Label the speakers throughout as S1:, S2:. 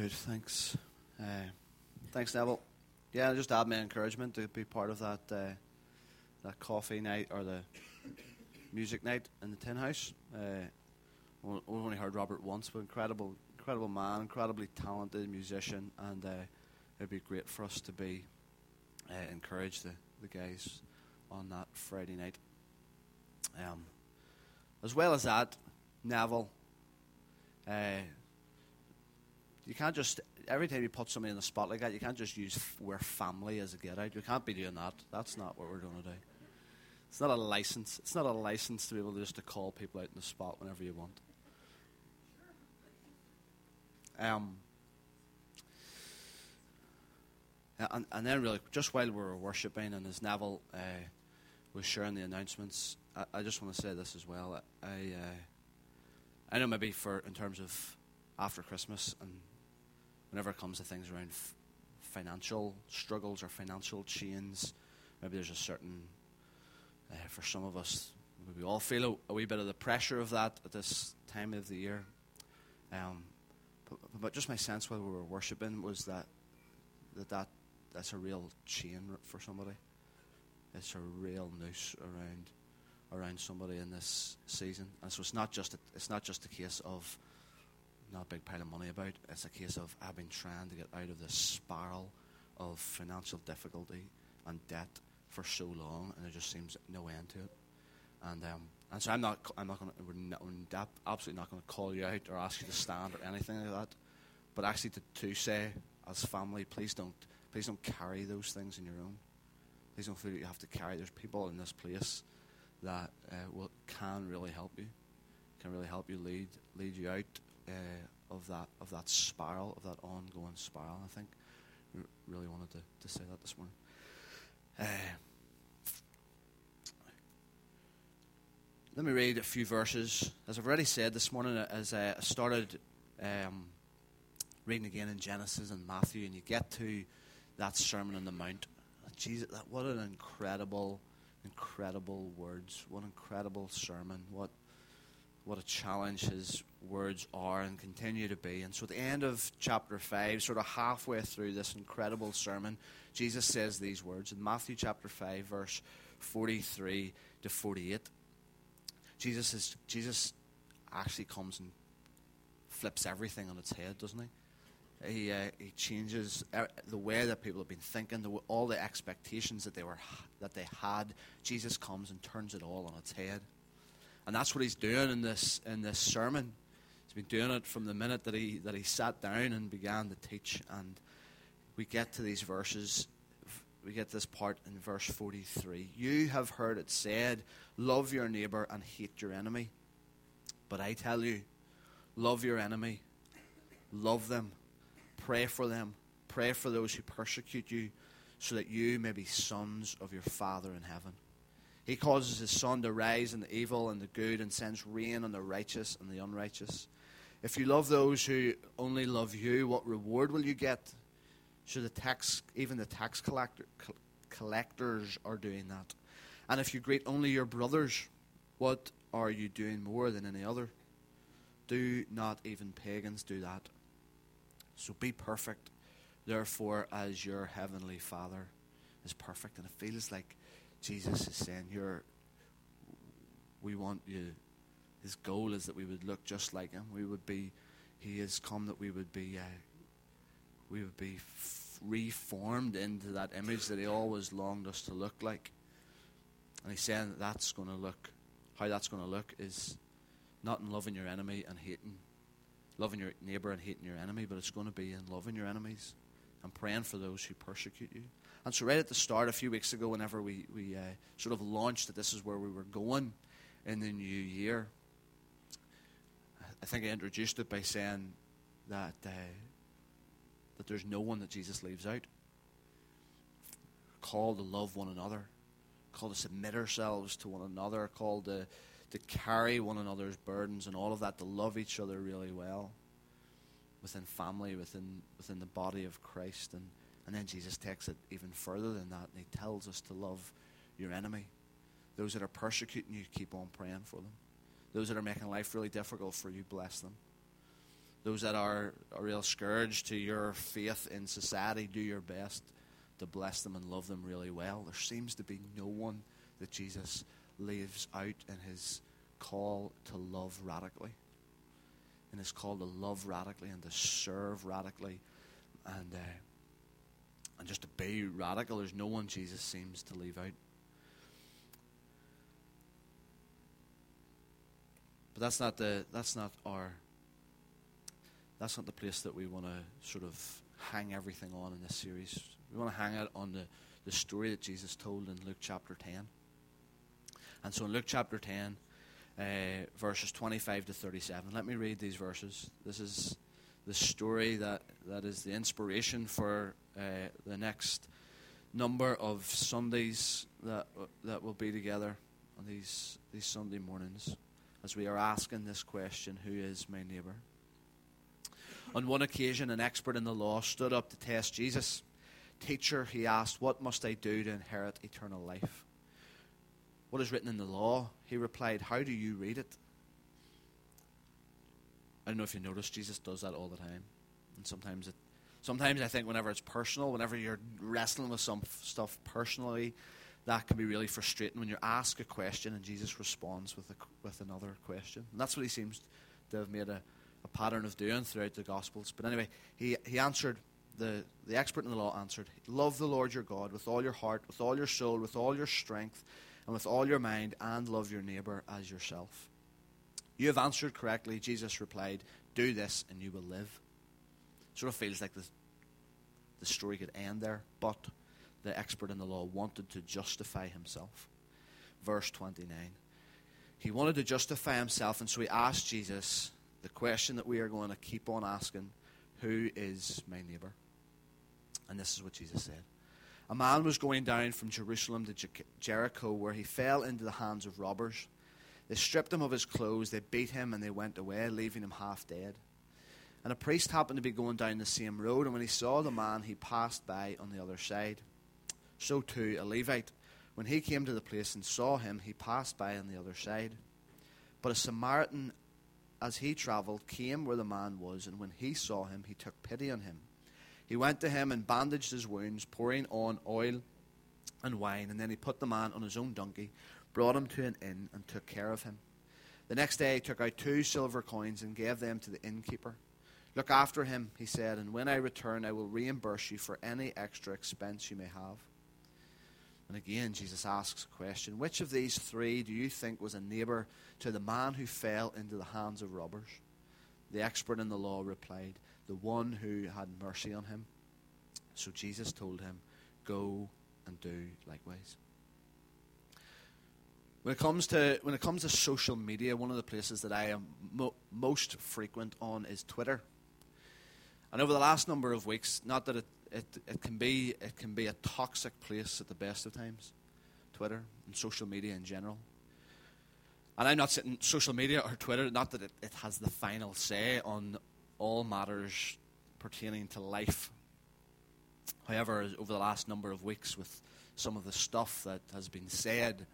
S1: Good, thanks. Uh, thanks, Neville. Yeah, just add my encouragement to be part of that uh, that coffee night or the music night in the Tin House. Uh, we've only heard Robert once, but incredible, incredible man, incredibly talented musician, and uh, it'd be great for us to be uh, encourage the, the guys on that Friday night. Um, as well as that, Neville. Uh, you can't just every time you put somebody in the spot like that, you can't just use we're family as a get out. You can't be doing that. That's not what we're going to do. It's not a license. It's not a license to be able to just to call people out in the spot whenever you want. Um, and, and then really, just while we were worshiping, and as Neville uh, was sharing the announcements, I, I, just want to say this as well. I, uh, I know maybe for in terms of after Christmas and whenever it comes to things around f- financial struggles or financial chains, maybe there's a certain, uh, for some of us, we all feel a, a, wee bit of the pressure of that at this time of the year. Um, but, but, just my sense while we were worshipping was that, that, that that's a real chain for somebody. It's a real noose around around somebody in this season. And so it's not just a, it's not just a case of not a big pile of money about. It's a case of I've been trying to get out of this spiral of financial difficulty and debt for so long, and there just seems no end to it. And um, and so I'm not I'm not going to absolutely not going to call you out or ask you to stand or anything like that. But actually to, to say as family, please don't please don't carry those things in your own. Please don't feel that you have to carry. There's people in this place that uh, will, can really help you, can really help you lead lead you out uh, of that of that spiral, of that ongoing spiral. I think really wanted to, to say that this morning. Uh, let me read a few verses. As I've already said this morning, as I started um, reading again in Genesis and Matthew, and you get to that Sermon on the Mount, Jesus, that, what an incredible, incredible words! What an incredible sermon! What what a challenge his words are and continue to be. And so at the end of chapter 5, sort of halfway through this incredible sermon, Jesus says these words in Matthew chapter 5, verse 43 to 48. Jesus, is, Jesus actually comes and flips everything on its head, doesn't he? He, uh, he changes uh, the way that people have been thinking, the, all the expectations that they, were, that they had. Jesus comes and turns it all on its head. And that's what he's doing in this, in this sermon. He's been doing it from the minute that he, that he sat down and began to teach. And we get to these verses, we get this part in verse 43. You have heard it said, Love your neighbor and hate your enemy. But I tell you, love your enemy, love them, pray for them, pray for those who persecute you, so that you may be sons of your Father in heaven. He causes his sun to rise on the evil and the good and sends rain on the righteous and the unrighteous. If you love those who only love you, what reward will you get? Should the tax, even the tax collector, collectors are doing that. And if you greet only your brothers, what are you doing more than any other? Do not even pagans do that. So be perfect, therefore, as your heavenly Father is perfect. And it feels like Jesus is saying, "You're. We want you." His goal is that we would look just like him. We would be. He has come that we would be. Uh, we would be reformed into that image that he always longed us to look like. And he's saying that that's going to look. How that's going to look is not in loving your enemy and hating, loving your neighbor and hating your enemy, but it's going to be in loving your enemies and praying for those who persecute you. And so, right at the start, a few weeks ago, whenever we, we uh, sort of launched that this is where we were going in the new year, I think I introduced it by saying that, uh, that there's no one that Jesus leaves out. Called to love one another, called to submit ourselves to one another, called to, to carry one another's burdens and all of that, to love each other really well within family, within, within the body of Christ. And and then Jesus takes it even further than that, and he tells us to love your enemy. Those that are persecuting you, keep on praying for them. Those that are making life really difficult for you, bless them. those that are a real scourge to your faith in society, do your best to bless them and love them really well. There seems to be no one that Jesus leaves out in his call to love radically. In his call to love radically and to serve radically and, uh, and just to be radical. There's no one Jesus seems to leave out. But that's not the that's not our that's not the place that we want to sort of hang everything on in this series. We want to hang it on the, the story that Jesus told in Luke chapter 10. And so in Luke chapter 10, uh, verses 25 to 37, let me read these verses. This is the story that, that is the inspiration for uh, the next number of Sundays that, that will be together on these, these Sunday mornings as we are asking this question Who is my neighbour? On one occasion, an expert in the law stood up to test Jesus. Teacher, he asked, What must I do to inherit eternal life? What is written in the law? He replied, How do you read it? I don't know if you notice, Jesus does that all the time. And sometimes it sometimes I think whenever it's personal, whenever you're wrestling with some stuff personally, that can be really frustrating when you ask a question and Jesus responds with a, with another question. And that's what he seems to have made a, a pattern of doing throughout the Gospels. But anyway, he, he answered, the, the expert in the law answered, Love the Lord your God with all your heart, with all your soul, with all your strength, and with all your mind, and love your neighbor as yourself. You have answered correctly, Jesus replied, Do this and you will live. Sort of feels like the, the story could end there, but the expert in the law wanted to justify himself. Verse 29. He wanted to justify himself, and so he asked Jesus, the question that we are going to keep on asking Who is my neighbor? And this is what Jesus said. A man was going down from Jerusalem to Jericho where he fell into the hands of robbers. They stripped him of his clothes, they beat him, and they went away, leaving him half dead. And a priest happened to be going down the same road, and when he saw the man, he passed by on the other side. So too a Levite, when he came to the place and saw him, he passed by on the other side. But a Samaritan as he travelled, came where the man was, and when he saw him, he took pity on him. He went to him and bandaged his wounds, pouring on oil and wine, and then he put the man on his own donkey, brought him to an inn, and took care of him. The next day he took out two silver coins and gave them to the innkeeper. Look after him, he said, and when I return, I will reimburse you for any extra expense you may have. And again, Jesus asks a question Which of these three do you think was a neighbor to the man who fell into the hands of robbers? The expert in the law replied, The one who had mercy on him. So Jesus told him, Go and do likewise. When it comes to when it comes to social media, one of the places that I am mo- most frequent on is Twitter. And over the last number of weeks, not that it it, it, can be, it can be a toxic place at the best of times. Twitter and social media in general. And I'm not saying social media or Twitter, not that it, it has the final say on all matters pertaining to life. However, over the last number of weeks, with some of the stuff that has been said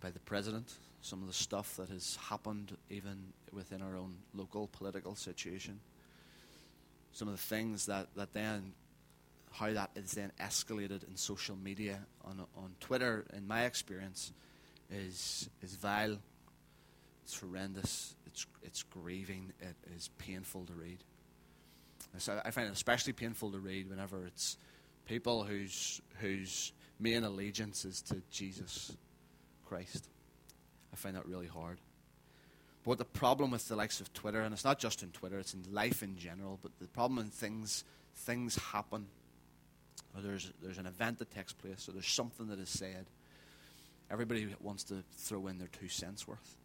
S1: by the president, some of the stuff that has happened even within our own local political situation, some of the things that, that then how that is then escalated in social media on on Twitter, in my experience, is is vile. It's horrendous. It's it's grieving. It is painful to read. so I find it especially painful to read whenever it's people whose whose main allegiance is to Jesus Christ. I find that really hard. But the problem with the likes of Twitter, and it's not just in Twitter, it's in life in general, but the problem when things things happen or there's, there's an event that takes place, or there's something that is said, everybody wants to throw in their two cents worth.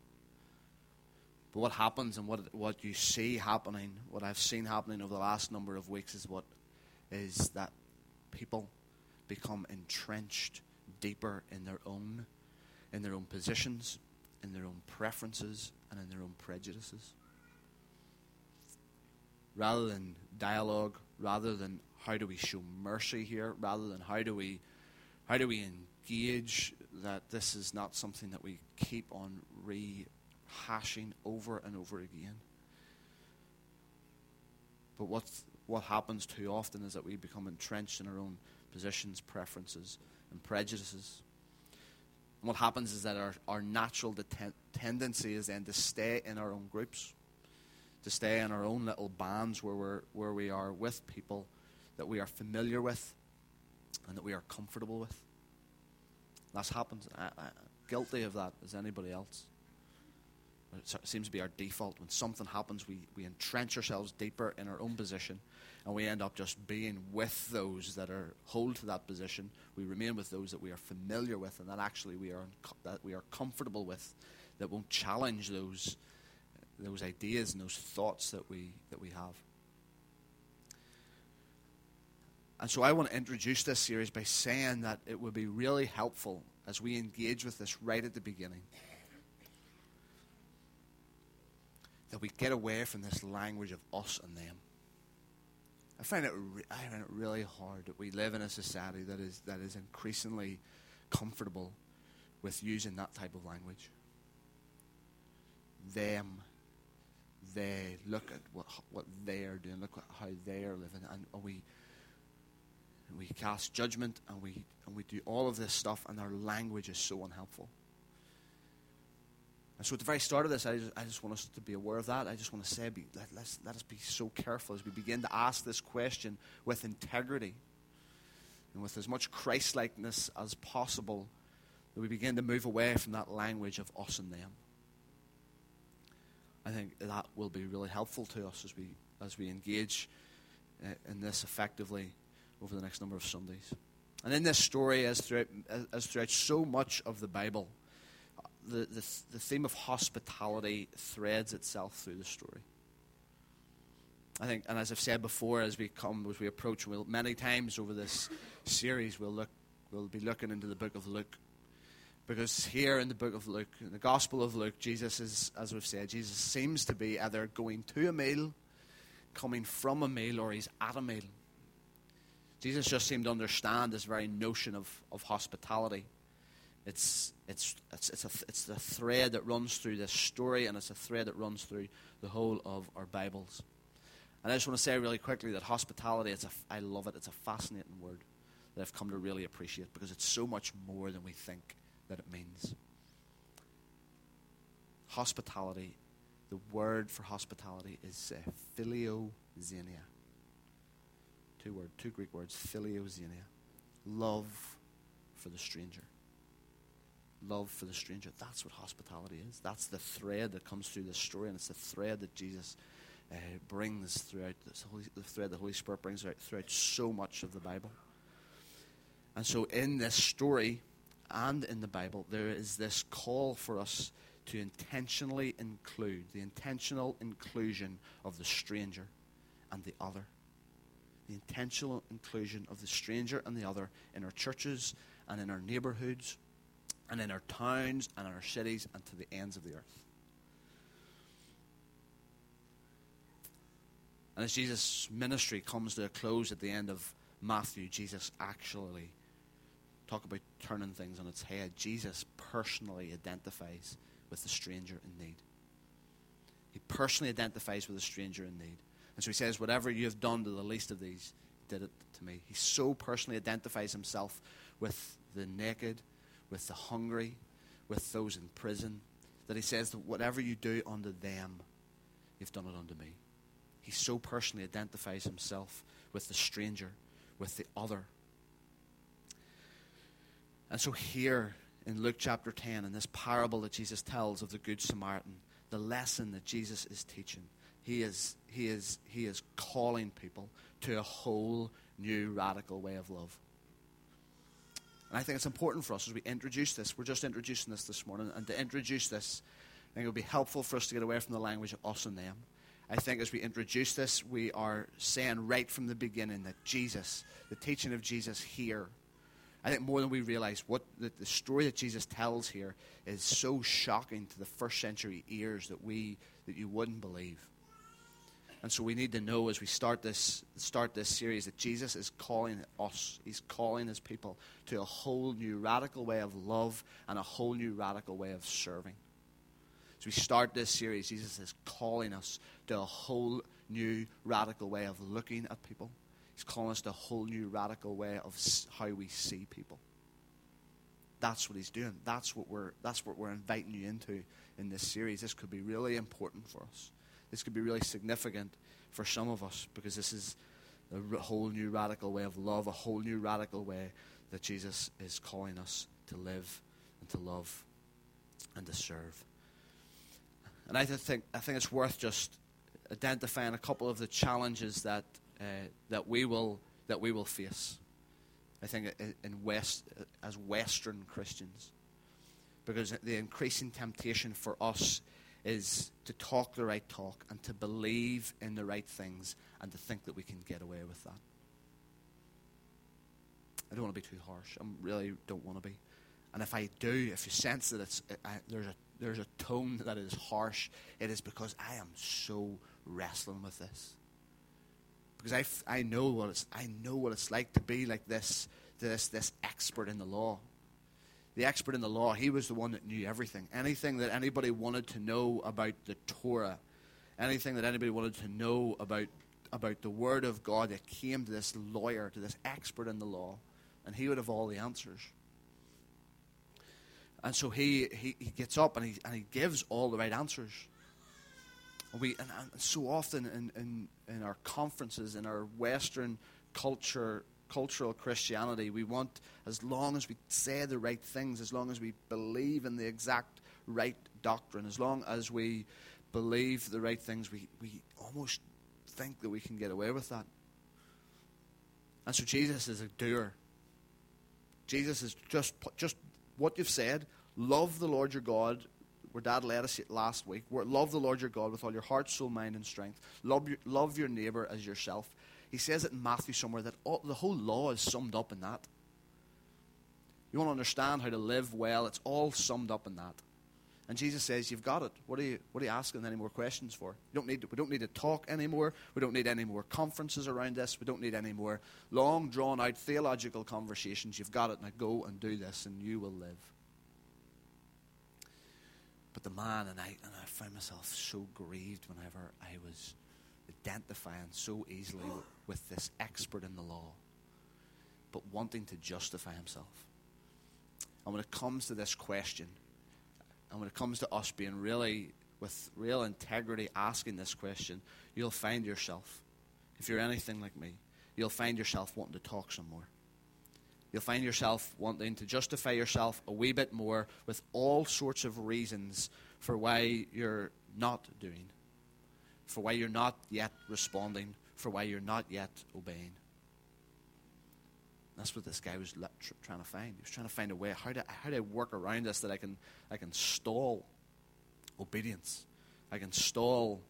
S1: But what happens and what, what you see happening, what I've seen happening over the last number of weeks, is what is that people become entrenched deeper in their own, in their own positions, in their own preferences, and in their own prejudices. Rather than dialogue, rather than how do we show mercy here rather than how do we how do we engage that this is not something that we keep on rehashing over and over again. But what, what happens too often is that we become entrenched in our own positions, preferences, and prejudices. And what happens is that our, our natural tendency is then to stay in our own groups, to stay in our own little bands where, we're, where we are with people that we are familiar with and that we are comfortable with. That's happened. I, I, guilty of that as anybody else. It seems to be our default. When something happens, we, we entrench ourselves deeper in our own position, and we end up just being with those that are hold to that position. We remain with those that we are familiar with, and that actually we are that we are comfortable with, that won't challenge those those ideas and those thoughts that we that we have. And so I want to introduce this series by saying that it would be really helpful as we engage with this right at the beginning that we get away from this language of us and them. I find it, re- I find it really hard that we live in a society that is, that is increasingly comfortable with using that type of language. Them, they, look at what, what they are doing, look at how they are living, and are we, we cast judgment and we, and we do all of this stuff, and our language is so unhelpful. And so at the very start of this, I just, I just want us to be aware of that. I just want to say, be, let, let's, let us be so careful as we begin to ask this question with integrity and with as much Christ-likeness as possible that we begin to move away from that language of us and them. I think that will be really helpful to us as we, as we engage uh, in this effectively over the next number of Sundays. And in this story, as throughout, as throughout so much of the Bible, the, the, the theme of hospitality threads itself through the story. I think, and as I've said before, as we come, as we approach, we'll, many times over this series, we'll look, we'll be looking into the book of Luke, because here in the book of Luke, in the Gospel of Luke, Jesus is, as we've said, Jesus seems to be either going to a meal, coming from a meal, or he's at a meal. Jesus just seemed to understand this very notion of, of hospitality. It's, it's, it's, it's, a, it's the thread that runs through this story, and it's a thread that runs through the whole of our Bibles. And I just want to say really quickly that hospitality, it's a, I love it. It's a fascinating word that I've come to really appreciate because it's so much more than we think that it means. Hospitality, the word for hospitality is uh. Two word, two Greek words, philoxenia. Love for the stranger love for the stranger. That's what hospitality is. That's the thread that comes through this story, and it's the thread that Jesus uh, brings throughout Holy, the thread the Holy Spirit brings out throughout so much of the Bible. And so, in this story and in the Bible, there is this call for us to intentionally include the intentional inclusion of the stranger and the other. The intentional inclusion of the stranger and the other in our churches and in our neighborhoods and in our towns and in our cities and to the ends of the earth. And as Jesus' ministry comes to a close at the end of Matthew, Jesus actually, talk about turning things on its head, Jesus personally identifies with the stranger in need. He personally identifies with the stranger in need. And so he says, Whatever you have done to the least of these, did it to me. He so personally identifies himself with the naked with the hungry, with those in prison, that he says that whatever you do unto them, you've done it unto me. He so personally identifies himself with the stranger, with the other. And so, here in Luke chapter 10, in this parable that Jesus tells of the Good Samaritan, the lesson that Jesus is teaching, he is, he is, he is calling people to a whole new radical way of love. And I think it's important for us as we introduce this. We're just introducing this this morning. And to introduce this, I think it would be helpful for us to get away from the language of us and them. I think as we introduce this, we are saying right from the beginning that Jesus, the teaching of Jesus here, I think more than we realize, what the, the story that Jesus tells here is so shocking to the first century ears that we that you wouldn't believe. And so we need to know as we start this, start this series that Jesus is calling us, He's calling His people to a whole new radical way of love and a whole new radical way of serving. As we start this series, Jesus is calling us to a whole new, radical way of looking at people. He's calling us to a whole new, radical way of how we see people. That's what he's doing. That's what we're, that's what we're inviting you into in this series. This could be really important for us. This could be really significant for some of us because this is a whole new, radical way of love, a whole new, radical way that Jesus is calling us to live and to love and to serve. And I think, I think it's worth just identifying a couple of the challenges that, uh, that, we, will, that we will face. I think in West, as Western Christians. Because the increasing temptation for us is to talk the right talk and to believe in the right things and to think that we can get away with that. I don't want to be too harsh. I really don't want to be. And if I do, if you sense that it's, I, there's, a, there's a tone that is harsh, it is because I am so wrestling with this. Because I, I, know what it's, I know what it's like to be like this, this, this expert in the law. The expert in the law, he was the one that knew everything. Anything that anybody wanted to know about the Torah, anything that anybody wanted to know about, about the Word of God, it came to this lawyer, to this expert in the law, and he would have all the answers. And so he, he, he gets up and he, and he gives all the right answers. And, we, and, and so often in, in, in our conferences, in our Western culture, cultural Christianity, we want, as long as we say the right things, as long as we believe in the exact right doctrine, as long as we believe the right things, we, we almost think that we can get away with that. And so Jesus is a doer. Jesus is just, just what you've said. Love the Lord your God. Where Dad led us last week. Love the Lord your God with all your heart, soul, mind, and strength. Love your, love your neighbor as yourself. He says it in Matthew somewhere that all, the whole law is summed up in that. You want to understand how to live well, it's all summed up in that. And Jesus says, You've got it. What are you, what are you asking any more questions for? You don't need to, we don't need to talk anymore. We don't need any more conferences around this. We don't need any more long, drawn out theological conversations. You've got it. Now go and do this, and you will live. But the man, and I, and I found myself so grieved whenever I was identifying so easily with this expert in the law, but wanting to justify himself. And when it comes to this question, and when it comes to us being really, with real integrity, asking this question, you'll find yourself, if you're anything like me, you'll find yourself wanting to talk some more. You'll find yourself wanting to justify yourself a wee bit more with all sorts of reasons for why you're not doing, for why you're not yet responding, for why you're not yet obeying. That's what this guy was trying to find. He was trying to find a way. How do, how work around this that I can, I can stall obedience? I can stall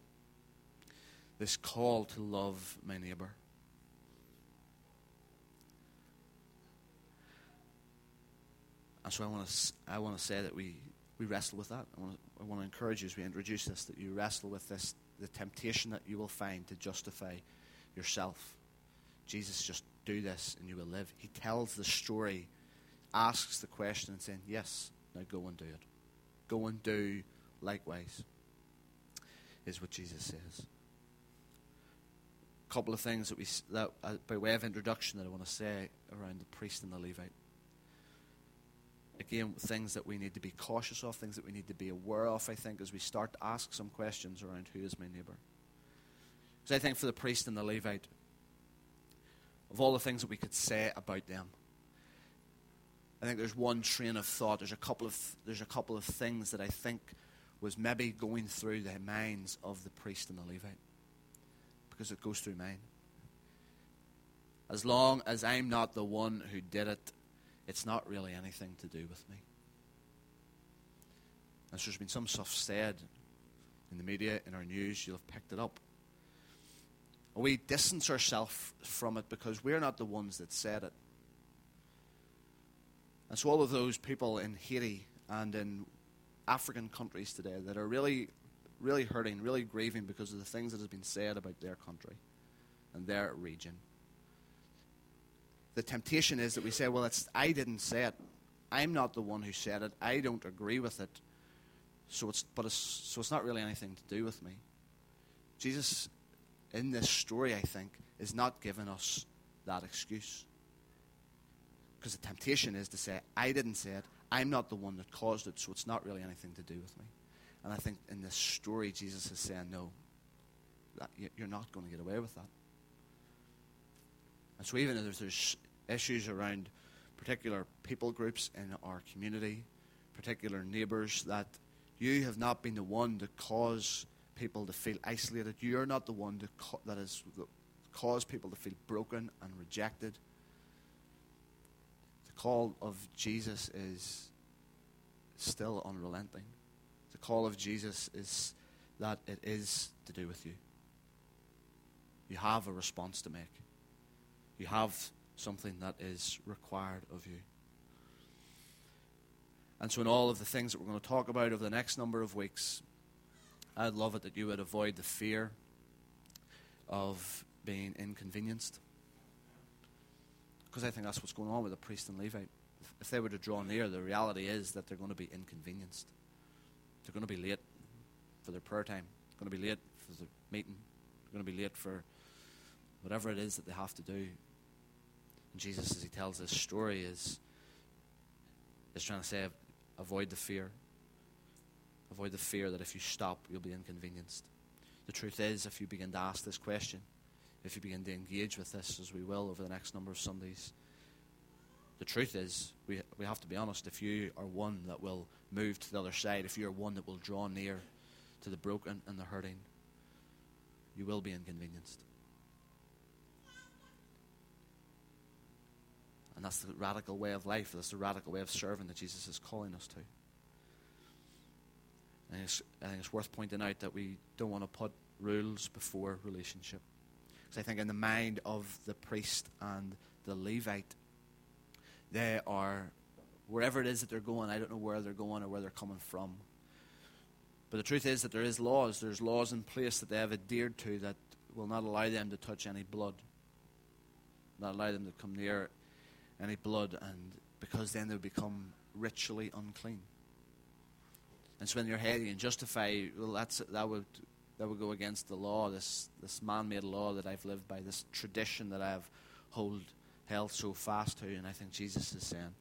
S1: this call to love my neighbor. And so I want to, I want to say that we, we wrestle with that. I want, to, I want to encourage you as we introduce this that you wrestle with this, the temptation that you will find to justify yourself. Jesus, just do this and you will live. He tells the story, asks the question, and saying, Yes, now go and do it. Go and do likewise, is what Jesus says. A couple of things that we, that, uh, by way of introduction, that I want to say around the priest and the Levite again, things that we need to be cautious of, things that we need to be aware of, I think, as we start to ask some questions around who is my neighbour. Because I think for the priest and the Levite, of all the things that we could say about them, I think there's one train of thought. There's a couple of there's a couple of things that I think was maybe going through the minds of the priest and the Levite, because it goes through mine. As long as I'm not the one who did it, it's not really anything to do with me. And so there's been some stuff said in the media, in our news, you'll have picked it up. And we distance ourselves from it because we're not the ones that said it. And so all of those people in Haiti and in African countries today that are really, really hurting, really grieving because of the things that have been said about their country and their region the temptation is that we say, well, it's, I didn't say it. I'm not the one who said it. I don't agree with it. So it's, but it's, so it's not really anything to do with me. Jesus in this story, I think, is not giving us that excuse. Because the temptation is to say, I didn't say it, I'm not the one that caused it, so it's not really anything to do with me. And I think in this story, Jesus is saying, no, that, you're not going to get away with that. And so, even if there's issues around particular people groups in our community, particular neighbours, that you have not been the one to cause people to feel isolated. You're not the one to co- that has caused people to feel broken and rejected. The call of Jesus is still unrelenting. The call of Jesus is that it is to do with you. You have a response to make. You have something that is required of you. And so, in all of the things that we're going to talk about over the next number of weeks, I'd love it that you would avoid the fear of being inconvenienced. Because I think that's what's going on with the priest and Levite. If they were to draw near, the reality is that they're going to be inconvenienced. They're going to be late for their prayer time, they're going to be late for the meeting, they're going to be late for whatever it is that they have to do. Jesus, as he tells this story, is, is trying to say, avoid the fear. Avoid the fear that if you stop, you'll be inconvenienced. The truth is, if you begin to ask this question, if you begin to engage with this, as we will over the next number of Sundays, the truth is, we, we have to be honest, if you are one that will move to the other side, if you're one that will draw near to the broken and the hurting, you will be inconvenienced. And that's the radical way of life, that's the radical way of serving that Jesus is calling us to. I think, I think it's worth pointing out that we don't want to put rules before relationship. Because I think in the mind of the priest and the Levite, they are, wherever it is that they're going, I don't know where they're going or where they're coming from. But the truth is that there is laws. There's laws in place that they have adhered to that will not allow them to touch any blood, not allow them to come near any blood, and because then they would become ritually unclean. And so in your head, you can justify, well, that's, that, would, that would go against the law, this, this man made law that I've lived by, this tradition that I've hold, held so fast to. And I think Jesus is saying,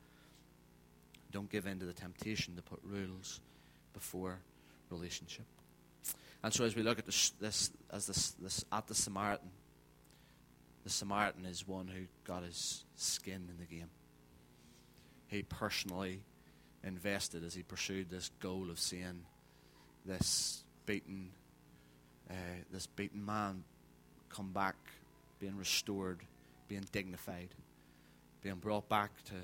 S1: don't give in to the temptation to put rules before relationship. And so as we look at this, this as this, this at the Samaritan, the Samaritan is one who got his skin in the game. He personally invested as he pursued this goal of seeing this beaten, uh, this beaten man come back, being restored, being dignified, being brought back to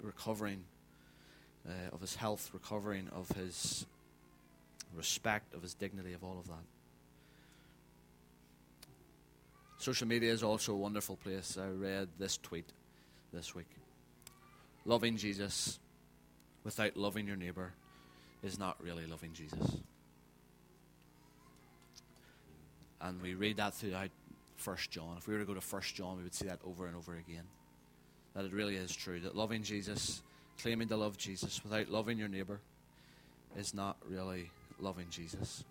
S1: recovering uh, of his health, recovering of his respect, of his dignity, of all of that. Social media is also a wonderful place. I read this tweet this week loving Jesus without loving your neighbor is not really loving Jesus. And we read that throughout First John. If we were to go to First John, we would see that over and over again. That it really is true that loving Jesus, claiming to love Jesus without loving your neighbor, is not really loving Jesus.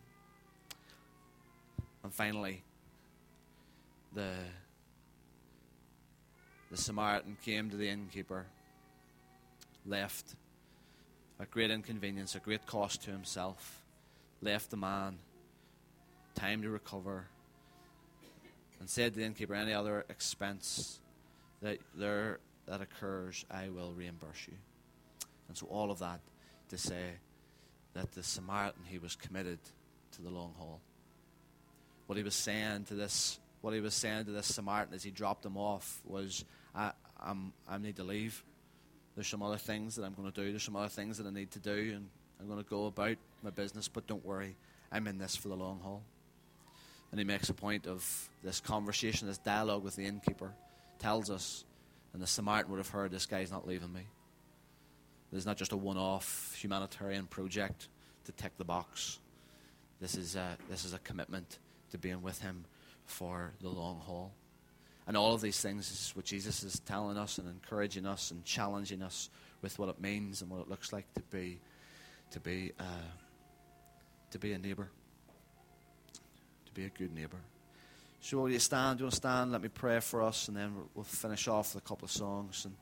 S1: And finally, the the Samaritan came to the innkeeper left at great inconvenience, at great cost to himself, left the man time to recover, and said to the innkeeper, Any other expense that there that occurs, I will reimburse you. And so all of that to say that the Samaritan he was committed to the long haul. What he was saying to this what he was saying to this Samaritan as he dropped him off was I I'm I need to leave. There's some other things that I'm going to do. There's some other things that I need to do, and I'm going to go about my business. But don't worry, I'm in this for the long haul. And he makes a point of this conversation, this dialogue with the innkeeper, tells us, and the Samaritan would have heard, this guy's not leaving me. This is not just a one-off humanitarian project to tick the box. This is a, this is a commitment to being with him for the long haul. And all of these things is what Jesus is telling us and encouraging us and challenging us with what it means and what it looks like to be to be uh, to be a neighbor. to be a good neighbour. So will you stand? Do you want to stand? Let me pray for us, and then we'll finish off with a couple of songs. And